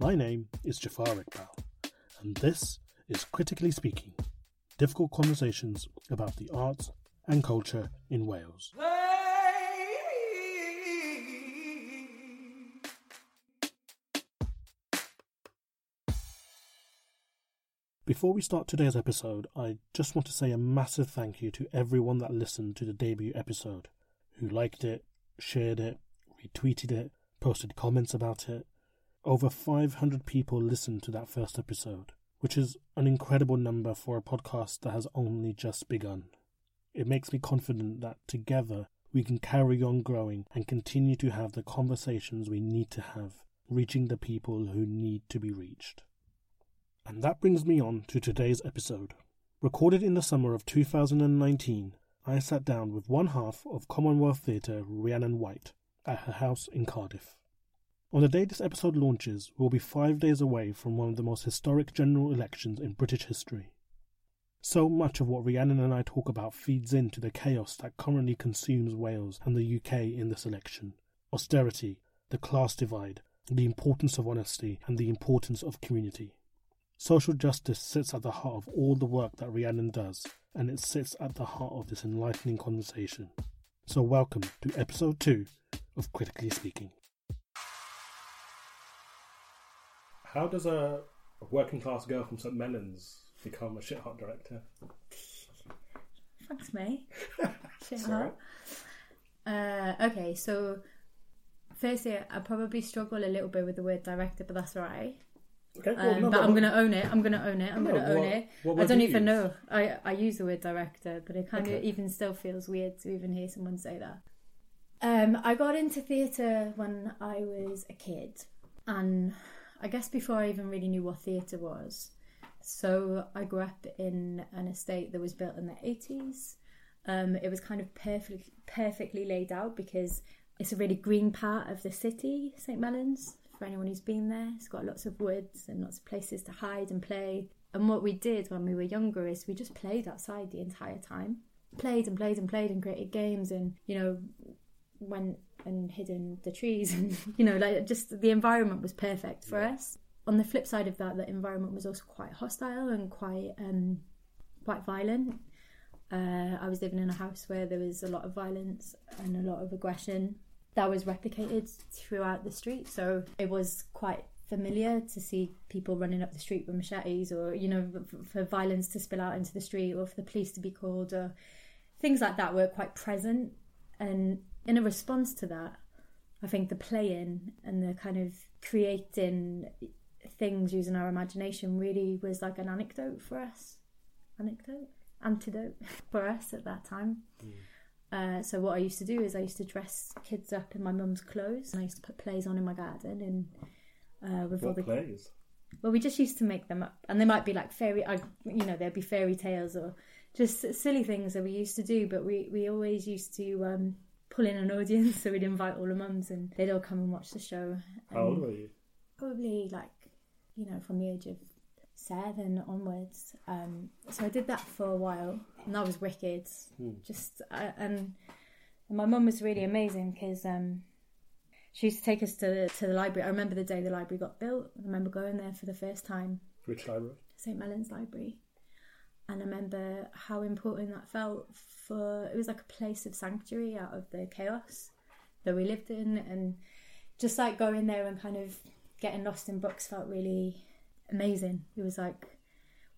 My name is Jafar Iqbal, and this is Critically Speaking difficult conversations about the arts and culture in Wales. Before we start today's episode, I just want to say a massive thank you to everyone that listened to the debut episode, who liked it, shared it, retweeted it, posted comments about it. Over 500 people listened to that first episode, which is an incredible number for a podcast that has only just begun. It makes me confident that together we can carry on growing and continue to have the conversations we need to have, reaching the people who need to be reached. And that brings me on to today's episode. Recorded in the summer of 2019, I sat down with one half of Commonwealth Theatre, Rhiannon White, at her house in Cardiff. On the day this episode launches, we'll be five days away from one of the most historic general elections in British history. So much of what Rhiannon and I talk about feeds into the chaos that currently consumes Wales and the UK in this election austerity, the class divide, the importance of honesty, and the importance of community. Social justice sits at the heart of all the work that Rhiannon does, and it sits at the heart of this enlightening conversation. So, welcome to episode 2 of Critically Speaking. How does a, working class girl from St. Mellons become a shit hot director? Thanks, mate. Shit hot. Uh, okay, so firstly, I probably struggle a little bit with the word director, but that's alright. Okay, well, Um, no, but what- I'm gonna own it. I'm gonna own it. I'm No, gonna own what- it. what I don't even use? know. I I use the word director, but it kind of even still feels weird to even hear someone say that. Um, I got into theatre when I was a kid, and I guess before I even really knew what theatre was. So I grew up in an estate that was built in the 80s. Um, it was kind of perfectly perfectly laid out because it's a really green part of the city, St Mellons. For anyone who's been there, it's got lots of woods and lots of places to hide and play. And what we did when we were younger is we just played outside the entire time, played and played and played and created games, and you know went and hidden the trees, and you know like just the environment was perfect for us. On the flip side of that, the environment was also quite hostile and quite um, quite violent. Uh, I was living in a house where there was a lot of violence and a lot of aggression that was replicated throughout the street. So it was quite familiar to see people running up the street with machetes or, you know, for violence to spill out into the street or for the police to be called or things like that were quite present. And in a response to that, I think the playing and the kind of creating things using our imagination really was like an anecdote for us. Anecdote? Antidote for us at that time. Uh, so what I used to do is I used to dress kids up in my mum's clothes, and I used to put plays on in my garden, and uh, with all the plays? well, we just used to make them up, and they might be like fairy, I, you know, there'd be fairy tales or just silly things that we used to do. But we we always used to um, pull in an audience, so we'd invite all the mums, and they'd all come and watch the show. How old were you? Probably like, you know, from the age of seven onwards. Um, so I did that for a while, and that was wicked. Just uh, and my mum was really amazing because um, she used to take us to the, to the library. I remember the day the library got built. I remember going there for the first time, Which library? St Mellons Library, and I remember how important that felt for. It was like a place of sanctuary out of the chaos that we lived in, and just like going there and kind of getting lost in books felt really amazing. It was like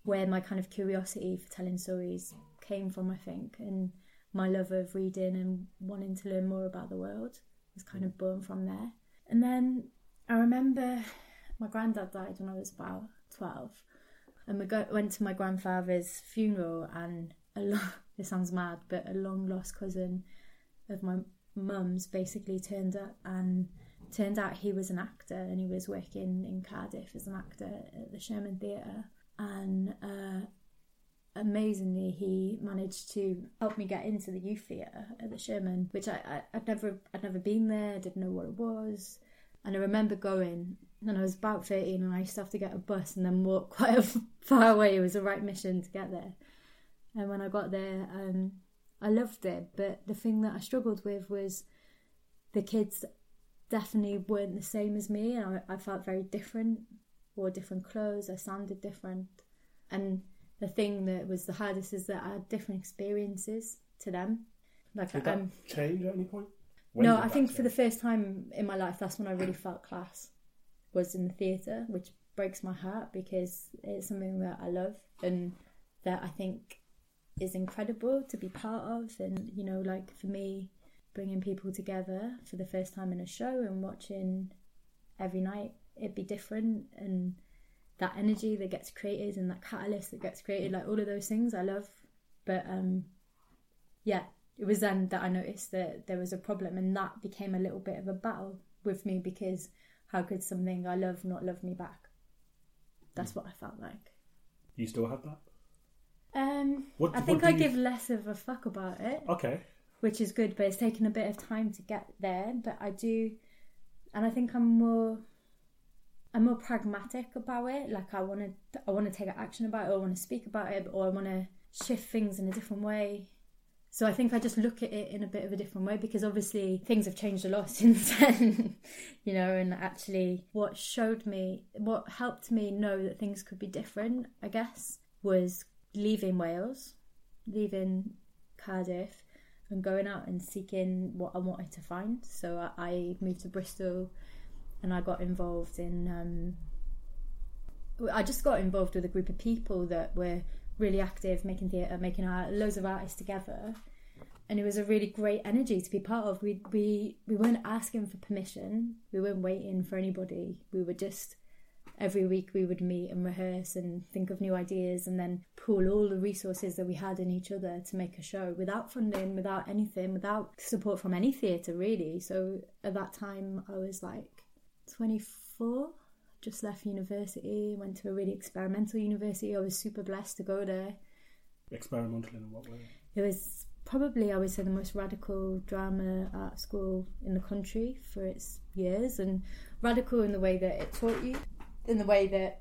where my kind of curiosity for telling stories came from, I think, and my love of reading and wanting to learn more about the world was kind of born from there. And then I remember my granddad died when I was about 12, and we go, went to my grandfather's funeral, and a lo- it sounds mad, but a long lost cousin of my mum's basically turned up and turned out he was an actor and he was working in Cardiff as an actor at the Sherman Theatre. And uh, amazingly he managed to help me get into the youth theatre at the Sherman which I, I, I'd never I'd never been there didn't know what it was. And I remember going and I was about 13 and I used to have to get a bus and then walk quite a far away it was the right mission to get there and when I got there um, I loved it but the thing that I struggled with was the kids definitely weren't the same as me, and I, I felt very different. Wore different clothes, I sounded different, and the thing that was the hardest is that I had different experiences to them. Like Did that um, change at any point? When no, I think for the first time in my life, that's when I really felt class. Was in the theatre, which breaks my heart because it's something that I love and that I think is incredible to be part of. And you know, like for me, bringing people together for the first time in a show and watching every night, it'd be different and that energy that gets created and that catalyst that gets created, like all of those things, I love. But um, yeah, it was then that I noticed that there was a problem, and that became a little bit of a battle with me because how could something I love not love me back? That's what I felt like. You still have that? Um, What- I think I you- give less of a fuck about it, Okay. which is good, but it's taken a bit of time to get there. But I do, and I think I'm more, I'm more pragmatic about it. Like I want to, I want to take action about it, or I want to speak about it, or I want to shift things in a different way. So I think I just look at it in a bit of a different way because obviously things have changed a lot since then, you know. And actually, what showed me, what helped me know that things could be different, I guess, was leaving Wales, leaving Cardiff, and going out and seeking what I wanted to find. So I, moved to Bristol, and I got involved in. Um, I just got involved with a group of people that were really active, making theatre, making art, loads of artists together, and it was a really great energy to be part of. We we we weren't asking for permission, we weren't waiting for anybody. We were just every week we would meet and rehearse and think of new ideas and then pool all the resources that we had in each other to make a show without funding, without anything, without support from any theatre really. So at that time I was like 24 just left university, went to a really experimental university. I was super blessed to go there. Experimental in what way? It was probably, I would say, the most radical drama art school in the country for its years, and radical in the way that it taught you, in the way that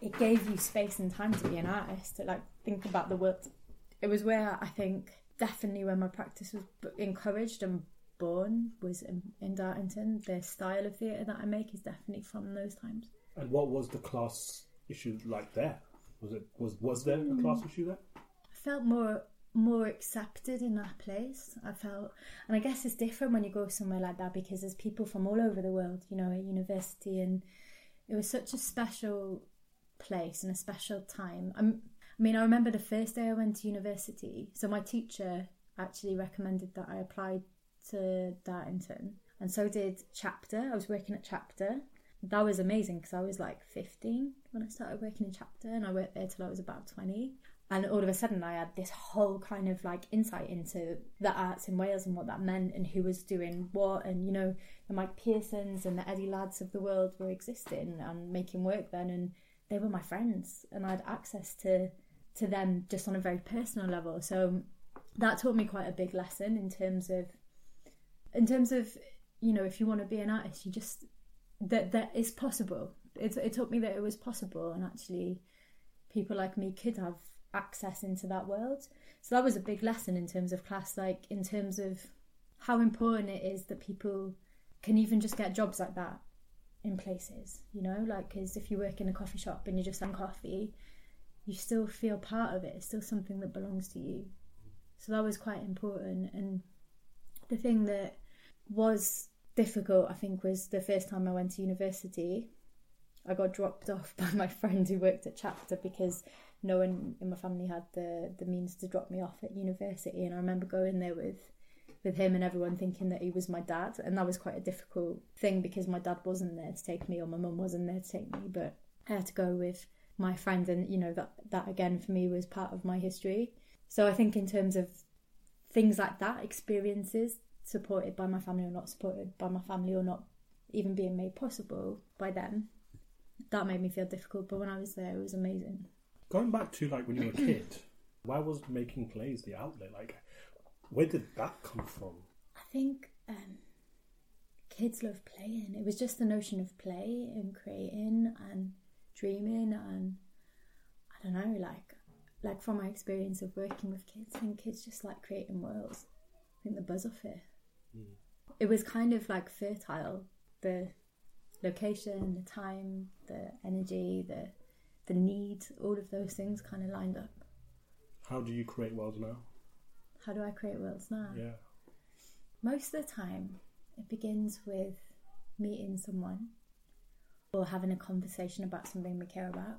it gave you space and time to be an artist, to like think about the world. It was where I think definitely where my practice was encouraged and born was um, in, in Dartington. The style of theatre that I make is definitely from those times. And what was the class issue like there? Was it was was there a class issue there? I felt more more accepted in that place. I felt, and I guess it's different when you go somewhere like that because there's people from all over the world, you know, at university, and it was such a special place and a special time. I'm, I mean, I remember the first day I went to university. So my teacher actually recommended that I applied to Dartington, and so did Chapter. I was working at Chapter. That was amazing because I was like 15 when I started working in Chapter, and I worked there till I was about 20 and all of a sudden I had this whole kind of like insight into the arts in Wales and what that meant and who was doing what and you know the Mike Pearsons and the Eddie Ladds of the world were existing and making work then and they were my friends and I had access to to them just on a very personal level so that taught me quite a big lesson in terms of in terms of you know if you want to be an artist you just that that is possible it, it taught me that it was possible and actually people like me could have access into that world. So that was a big lesson in terms of class, like in terms of how important it is that people can even just get jobs like that in places, you know, like because if you work in a coffee shop and you're just selling coffee, you still feel part of it. It's still something that belongs to you. So that was quite important. And the thing that was difficult, I think, was the first time I went to university. I got dropped off by my friend who worked at Chapter because no one in my family had the the means to drop me off at university. And I remember going there with with him and everyone thinking that he was my dad. And that was quite a difficult thing because my dad wasn't there to take me or my mum wasn't there to take me. But I had to go with my friend and you know that that again for me was part of my history. So I think in terms of things like that experiences supported by my family or not supported by my family or not even being made possible by them that made me feel difficult but when I was there it was amazing Going back to like when you were a kid, why was making plays the outlet? Like, where did that come from? I think um, kids love playing. It was just the notion of play and creating and dreaming and I don't know, like from my experience of working with kids, I think kids just like creating worlds. I think the buzz off it. Hmm. It was kind of like fertile the location, the time, the energy, the the need, all of those things kind of lined up. How do you create worlds now? How do I create worlds now? Yeah. Most of the time, it begins with meeting someone or having a conversation about something we care about.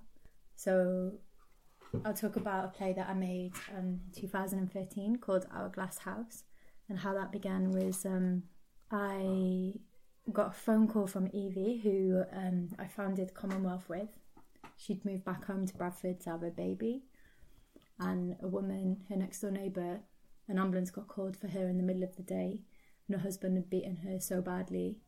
So, I'll talk about a play that I made um, in 2013 called Our Glass House, and how that began was um, I got a phone call from Evie, who um, I founded Commonwealth with. She'd moved back home to Bradford to have a baby, and a woman, her next door neighbour, an ambulance got called for her in the middle of the day, and her husband had beaten her so badly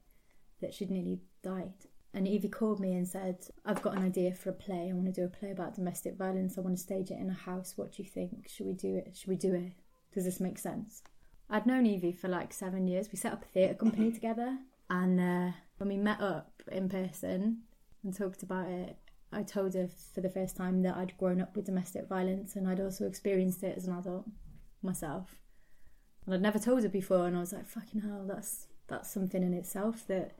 that she'd nearly died. And Evie called me and said, I've got an idea for a play. I want to do a play about domestic violence. I want to stage it in a house. What do you think? Should we do it? Should we do it? Does this make sense? I'd known Evie for like seven years. We set up a theatre company together. And uh, when we met up in person and talked about it, I told her for the first time that I'd grown up with domestic violence and I'd also experienced it as an adult myself. And I'd never told her before, and I was like, "Fucking hell, that's that's something in itself that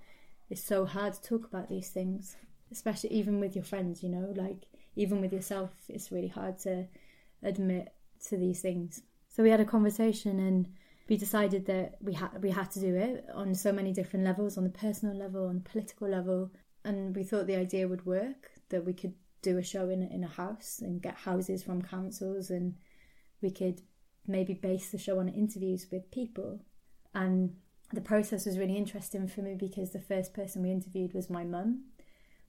is so hard to talk about these things, especially even with your friends. You know, like even with yourself, it's really hard to admit to these things." So we had a conversation, and we decided that we had we had to do it on so many different levels, on the personal level, on the political level, and we thought the idea would work. That we could do a show in in a house and get houses from councils, and we could maybe base the show on interviews with people. And the process was really interesting for me because the first person we interviewed was my mum,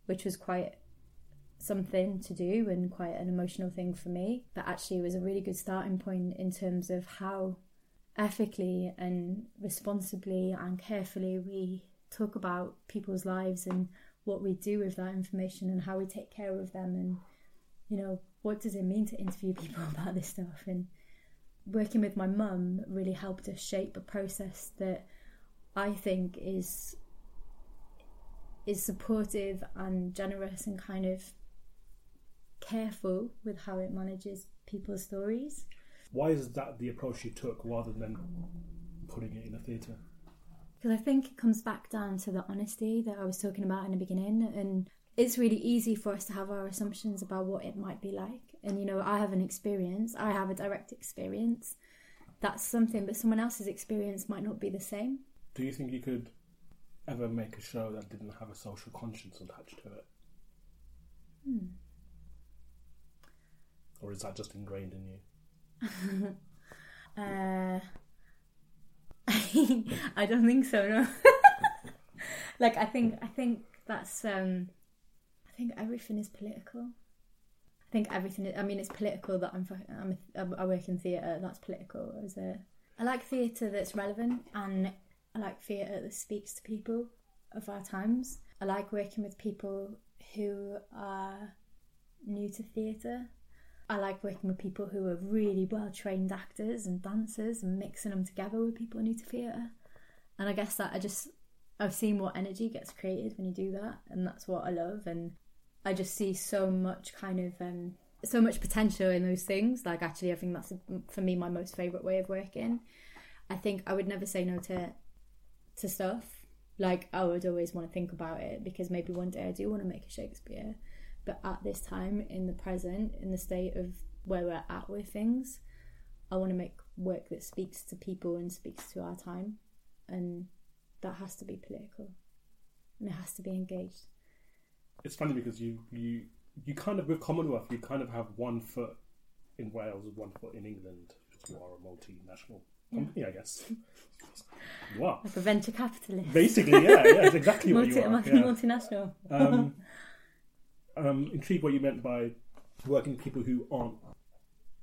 which was quite something to do and quite an emotional thing for me. But actually, it was a really good starting point in terms of how ethically and responsibly and carefully we talk about people's lives and what we do with that information and how we take care of them and you know what does it mean to interview people about this stuff and working with my mum really helped us shape a process that I think is is supportive and generous and kind of careful with how it manages people's stories. Why is that the approach you took rather than putting it in a theatre? Because I think it comes back down to the honesty that I was talking about in the beginning and it's really easy for us to have our assumptions about what it might be like. And you know, I have an experience, I have a direct experience. That's something, but someone else's experience might not be the same. Do you think you could ever make a show that didn't have a social conscience attached to it? Hmm. Or is that just ingrained in you? uh, I don't think so. No. like I think I think that's um I think everything is political. I think everything. Is, I mean, it's political that I'm. I'm a, I work in theatre. That's political. Is it? I like theatre that's relevant, and I like theatre that speaks to people of our times. I like working with people who are new to theatre. I like working with people who are really well trained actors and dancers and mixing them together with people new to theatre. And I guess that I just I've seen what energy gets created when you do that, and that's what I love. And I just see so much kind of um, so much potential in those things. Like actually, I think that's for me my most favorite way of working. I think I would never say no to to stuff. Like I would always want to think about it because maybe one day I do want to make a Shakespeare. But at this time, in the present, in the state of where we're at with things, I want to make work that speaks to people and speaks to our time, and that has to be political, and it has to be engaged it's funny because you you you kind of with Commonwealth you kind of have one foot in Wales and one foot in England because you are a multinational company, yeah. I guess. you are like a venture capitalist. Basically, yeah, yeah, it's exactly Multi- what you are. Yeah. Multinational. um, I'm intrigued what you meant by working with people who aren't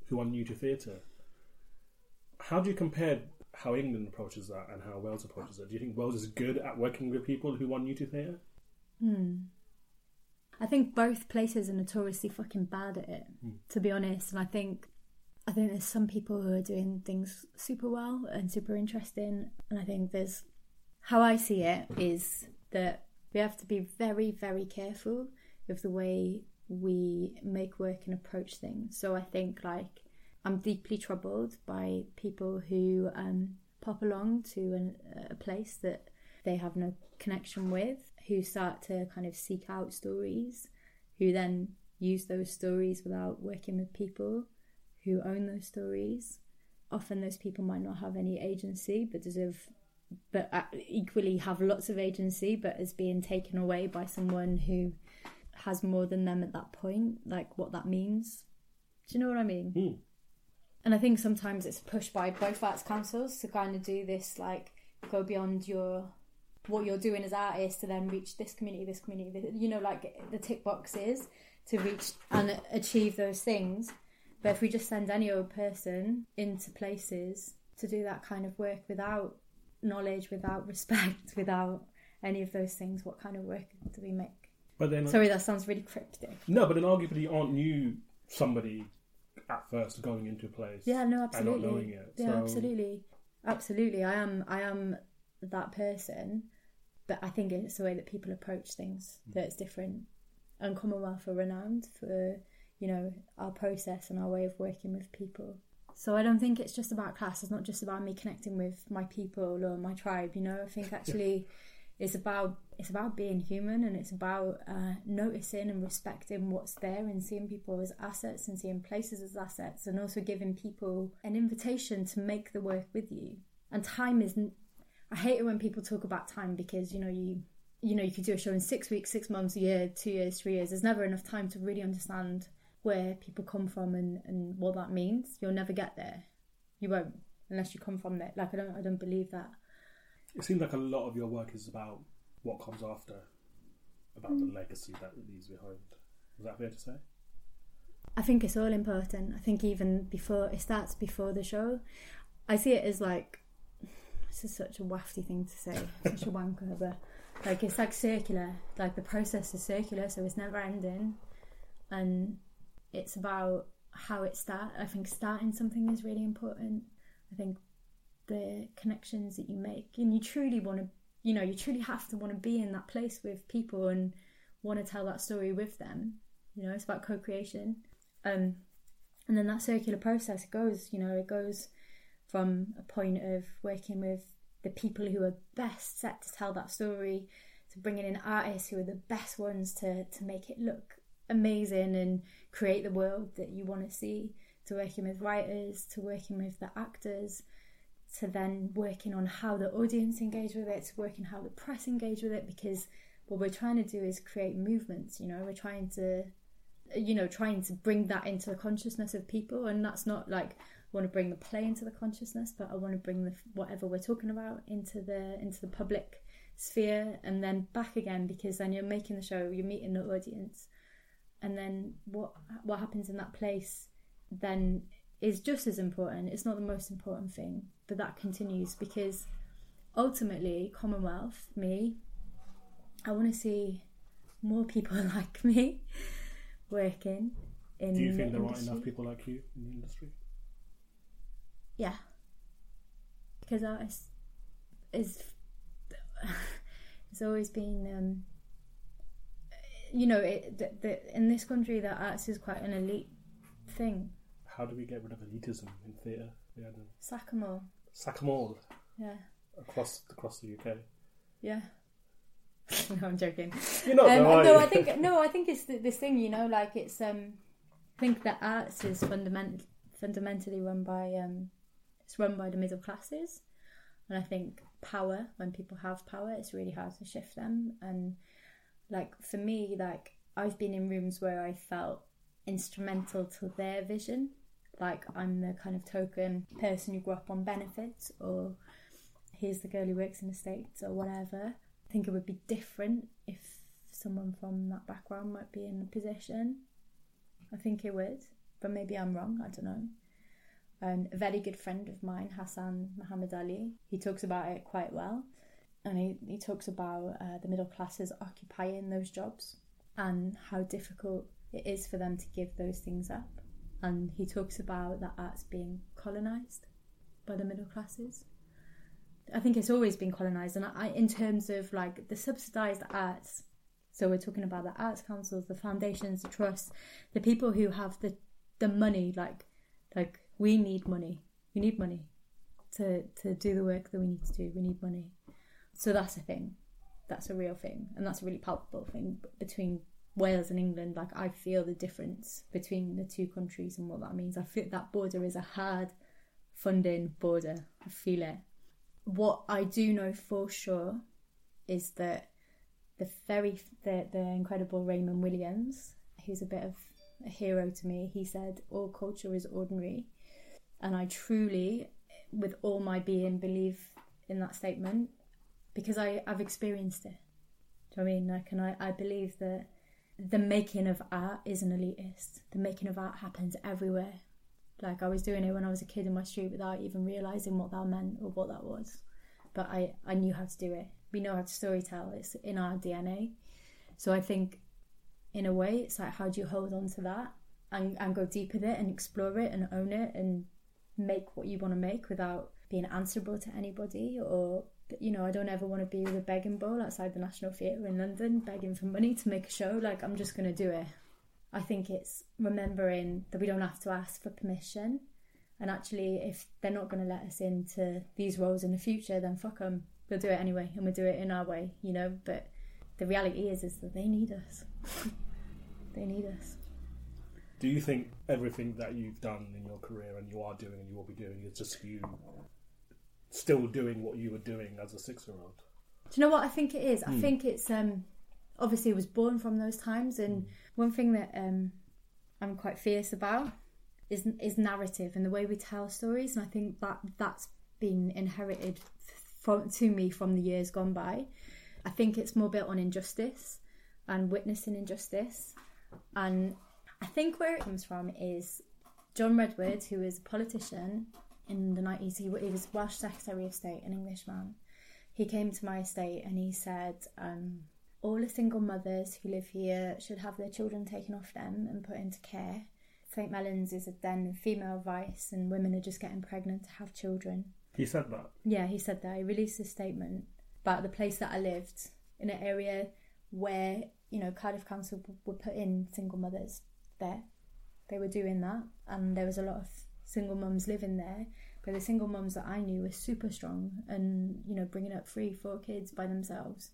who are new to theatre. How do you compare how England approaches that and how Wales approaches it? Do you think Wales is good at working with people who are new to theatre? Hmm. I think both places are notoriously fucking bad at it, Mm. to be honest. And I think I think there's some people who are doing things super well and super interesting. And I think there's how I see it is that we have to be very, very careful with the way we make work and approach things. So I think like I'm deeply troubled by people who um, pop along to an, a place that they have no connection with, who start to kind of seek out stories, who then use those stories without working with people who own those stories. Often those people might not have any agency, but deserve, but uh, equally have lots of agency, but is being taken away by someone who has more than them at that point. Like what that means. Do you know what I mean? Mm. And I think sometimes it's pushed by both arts councils to kind of do this, like go beyond your what you're doing as artists to then reach this community, this community, this, you know, like the tick boxes to reach and achieve those things. But if we just send any old person into places to do that kind of work without knowledge, without respect, without any of those things, what kind of work do we make? But then, Sorry, that sounds really cryptic. no, but then arguably, aren't you somebody at first going into a place? Yeah, no, And not absolutely. knowing it. Yeah, so, absolutely, absolutely. I am, I am that person, but I think it's the way that people approach things hmm. that's different. And Commonwealth are renowned for, you know, our process and our way of working with people. So I don't think it's just about class. It's not just about me connecting with my people or my tribe. You know, I think actually it's about it's about being human and it's about uh, noticing and respecting what's there and seeing people as assets and seeing places as assets and also giving people an invitation to make the work with you. And time isn't. I hate it when people talk about time because you know you you know you could do a show in six weeks, six months, a year, two years, three years. There's never enough time to really understand where people come from and, and what that means. You'll never get there. You won't unless you come from there. Like I don't I don't believe that. It seems like a lot of your work is about what comes after, about Mm. the legacy that it leaves behind. Is that fair to say? I think it's all important. I think even before it starts before the show, I see it as like this is such a wafty thing to say, such a wanker, but like it's like circular. Like the process is circular, so it's never ending, and it's about how it starts. I think starting something is really important. I think the connections that you make, and you truly want to, you know, you truly have to want to be in that place with people and want to tell that story with them. You know, it's about co-creation. Um, and then that circular process goes, you know, it goes from a point of working with the people who are best set to tell that story to bringing in artists who are the best ones to, to make it look amazing and create the world that you want to see. To working with writers to working with the actors to then working on how the audience engage with it to working how the press engage with it because what we're trying to do is create movements you know? We're trying to you know trying to bring that into the consciousness of people and that's not like I want to bring the play into the consciousness but I want to bring the whatever we're talking about into the into the public sphere and then back again because then you're making the show you're meeting the audience and then what what happens in that place then is just as important it's not the most important thing but that continues because ultimately commonwealth me i want to see more people like me working in Do you the think there aren't enough people like you in the industry? Yeah. Because artists is it's always been um you know it the, the, in this country that arts is quite an elite thing. How do we get rid of elitism in theatre? We had a Sack 'em all. sack 'em all Yeah. across across the UK. Yeah. no, I'm joking. You're not Um, though, no. I think no, I think it's th- this thing, you know, like it's um I think that arts is fundament fundamentally run by um it's run by the middle classes. And I think power, when people have power, it's really hard to shift them. And like for me, like I've been in rooms where I felt instrumental to their vision. Like I'm the kind of token person who grew up on benefits or here's the girl who works in the States or whatever. I think it would be different if someone from that background might be in a position. I think it would, but maybe I'm wrong. I don't know. And a very good friend of mine, Hassan Mahamdallie, he talks about it quite well. And he, he talks about uh, the middle classes occupying those jobs and how difficult it is for them to give those things up. And he talks about that arts being colonised by the middle classes. I think it's always been colonized, and I, in terms of like the subsidized arts. So we're talking about the arts councils, the foundations, the trusts, the people who have the the money. Like, like we need money. We need money to to do the work that we need to do. We need money. So that's a thing. That's a real thing, and that's a really palpable thing between Wales and England. Like I feel the difference between the two countries and what that means. I feel that border is a hard funding border. I feel it. What I do know for sure is that the very the the incredible Raymond Williams, who's a bit of a hero to me, he said all culture is ordinary, and I truly, with all my being, believe in that statement because I I've experienced it. Do you know I mean? Like, and I I believe that the making of art isn't elitist. The making of art happens everywhere. Like I was doing it when I was a kid in my street without even realizing what that meant or what that was. But I, I knew how to do it. We know how to storytell. It's in our DNA. So I think, in a way, it's like how do you hold on to that and, and go deep with it and explore it and own it and make what you want to make without being answerable to anybody or you know, I don't ever want to be with a begging bowl outside the National Theatre in London begging for money to make a show. Like, I'm just going to do it. I think it's remembering that we don't have to ask for permission. And actually, if they're not going to let us into these roles in the future, then fuck them. We'll do it anyway, and we'll do it in our way, you know. But the reality is, is that they need us. they need us. Do you think everything that you've done in your career and you are doing and you will be doing is just you still doing what you were doing as a six year old? Do you know what I think it is? I hmm. think it's um obviously it was born from those times and mm. one thing that um I'm quite fierce about is is narrative and the way we tell stories and I think that that's been inherited from to me from the years gone by. I think it's more built on injustice and witnessing injustice and I think where it comes from is John Redwood, who is a politician in the 90s. He, he was Welsh Secretary of State, an Englishman. He came to my estate and he said, um, all the single mothers who live here should have their children taken off them and put into care. St. Mellons is a then female vice and women are just getting pregnant to have children. He said that? Yeah, he said that. He released a statement about the place that I lived in an area where, you know, Cardiff Council would put in single mothers there. They were doing that and there was a lot of single mums living there. But the single mums that I knew were super strong and, you know, bringing up three, four kids by themselves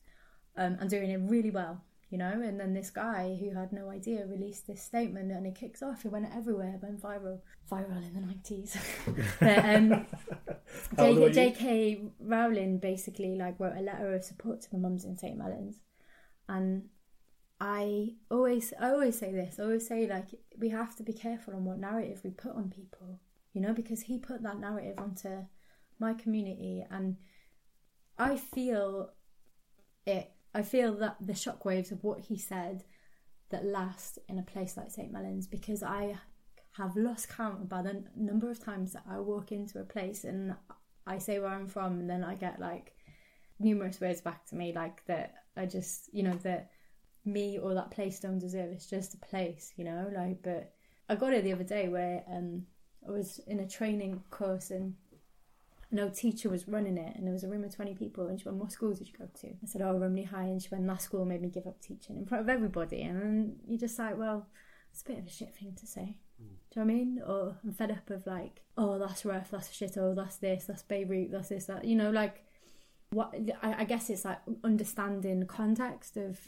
um, and doing it really well, you know. And then this guy who had no idea released this statement and it kicks off. It went everywhere, it went viral, viral in the 90s. but, um, J.K. Rowling basically like wrote a letter of support to the mums in St. Mellons. And I always I always say this. I always say like we have to be careful on what narrative we put on people you know, because he put that narrative onto my community and I feel it I feel that the shockwaves of what he said that last in a place like St. Mellons because I have lost count about the number of times that I walk into a place and I say where I'm from and then I get like numerous words back to me like that I just you know that me or that place don't deserve it's just a place you know like but I got it the other day where um I was in a training course and no teacher was running it and there was a room of 20 people and she went what school did you go to? I said oh Rumney High and she went that school made me give up teaching in front of everybody and then you're just like well it's a bit of a shit thing to say. Mm. do you know what I mean? Or I'm fed up of like oh that's rough that's shit oh that's this that's Beirut that's this that you know like what I, I guess it's like understanding the context of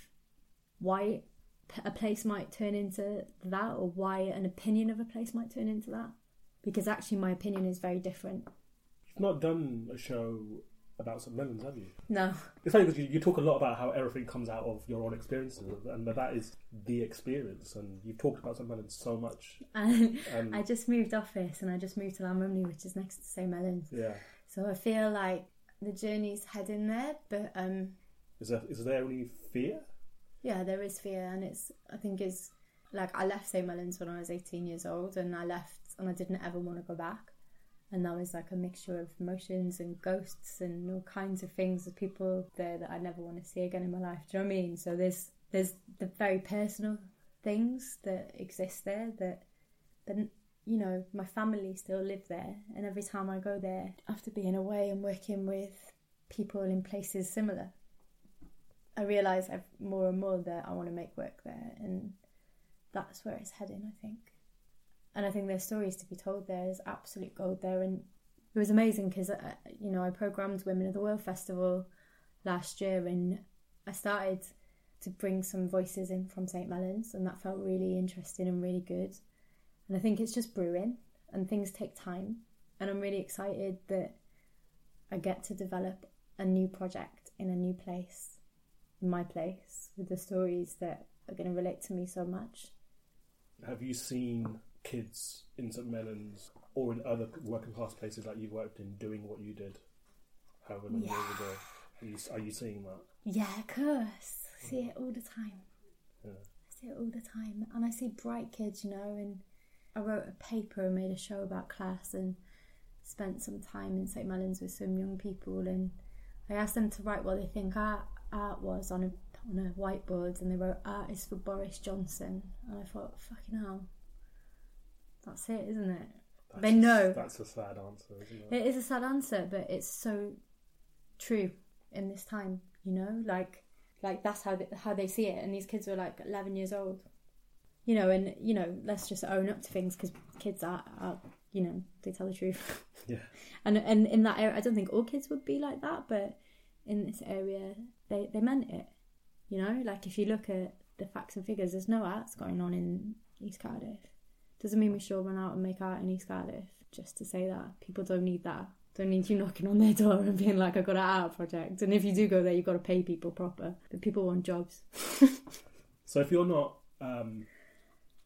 why a place might turn into that or why an opinion of a place might turn into that because actually my opinion is very different. You've not done a show about St Mellons, have you? No. It's funny because you, you, talk a lot about how everything comes out of your own experiences, and that is the experience. And you've talked about St Mellons so much. And, and I just moved office, and I just moved to Llanrumney, which is next to St Mellons. Yeah. So I feel like the journey's heading there, but um. Is there is there any fear? Yeah, there is fear, and it's I think is like I left St Mellons when I was eighteen years old, and I left and I didn't ever want to go back. And that was like a mixture of emotions and ghosts and all kinds of things of people there that I never want to see again in my life. Do you know what I mean? So there's there's the very personal things that exist there that but you know, my family still live there and every time I go there after being away and working with people in places similar, I realise I've more and more that I want to make work there and that's where it's heading, I think and I think there's stories to be told there. There's absolute gold there, and it was amazing because uh, you know I programmed Women of the World Festival last year, and I started to bring some voices in from St Mellons, and that felt really interesting and really good. And I think it's just brewing, and things take time. And I'm really excited that I get to develop a new project in a new place, in my place, with the stories that are going to relate to me so much. Have you seen kids in St Mellons or in other working class places that you've worked in doing what you did however many Yeah. years ago? Are you, are you seeing that? Yeah, of course. I see it all the time. Yeah. I see it all the time. And I see bright kids, you know, and I wrote a paper and made a show about class and spent some time in St. Mellons with some young people and I asked them to write what they think art, art was on a on a whiteboard and they wrote art is for Boris Johnson and I thought, fucking hell. That's it, isn't it? That's They a- know. That's a sad answer, isn't it? It is a sad answer, but it's so true in this time. You know, like like that's how they, how they see it. And these kids were like eleven years old. You know, and you know, let's just own up to things because kids are, are, you know, they tell the truth. Yeah. And and in that area, I don't think all kids would be like that, but in this area, they they meant it. You know, like if you look at the facts and figures, there's no arts going on in East Cardiff. Doesn't mean we should run out and make art in East Cardiff. Just to say that people don't need that. Don't need you knocking on their door and being like, "I got an art project." And if you do go there, you've got to pay people proper. But people want jobs. So if you're not um,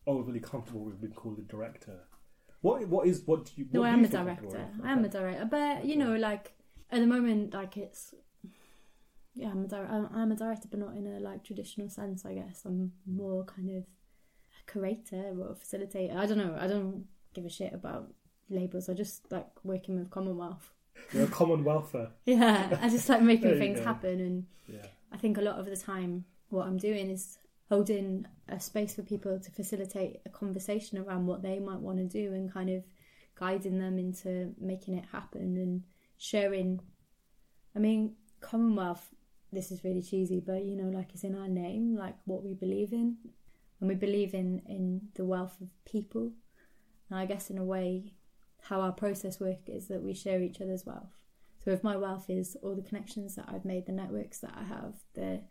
overly comfortable with being called a director, what what is what do you? No, I am a director. I am a director, but you know, like at the moment, like it's yeah, I'm a di- I'm a director, but not in a like traditional sense. I guess I'm more kind of curator or facilitator. I don't know. I don't give a shit about labels. I just like working with Commonwealth. You're a common welfare. Yeah, I just like making things go. happen, and Yeah. I think a lot of the time, what I'm doing is holding a space for people to facilitate a conversation around what they might want to do and kind of guiding them into making it happen and sharing. I mean, Commonwealth, this is really cheesy, but you know, like it's in our name, like what we believe in. And we believe in, in the wealth of people. And I guess, in a way, how our process work is that we share each other's wealth. So if my wealth is all the connections that I've made, the networks that I have, the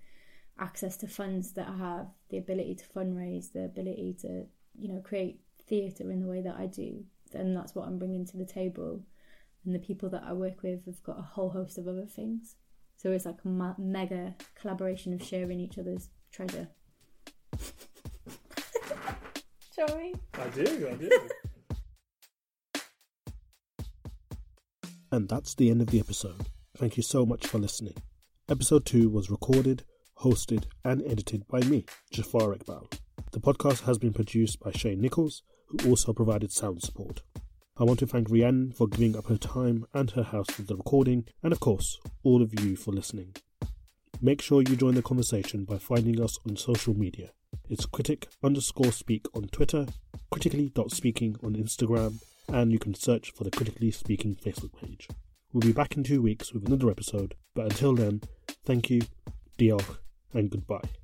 access to funds that I have, the ability to fundraise, the ability to, you know, create theatre in the way that I do, then that's what I'm bringing to the table. And the people that I work with have got a whole host of other things. So it's like a ma- mega collaboration of sharing each other's treasure. Sorry. I do. I do. And that's the end of the episode. Thank you so much for listening. Episode 2 was recorded, hosted, and edited by me, Jafar Iqbal. The podcast has been produced by Shane Nichols, who also provided sound support. I want to thank Rhiannon for giving up her time and her house for the recording, and of course, all of you for listening. Make sure you join the conversation by finding us on social media. It's critic underscore speak on Twitter, critically.speaking on Instagram, and you can search for the Critically Speaking Facebook page. We'll be back in two weeks with another episode, but until then, thank you, diolch, and goodbye.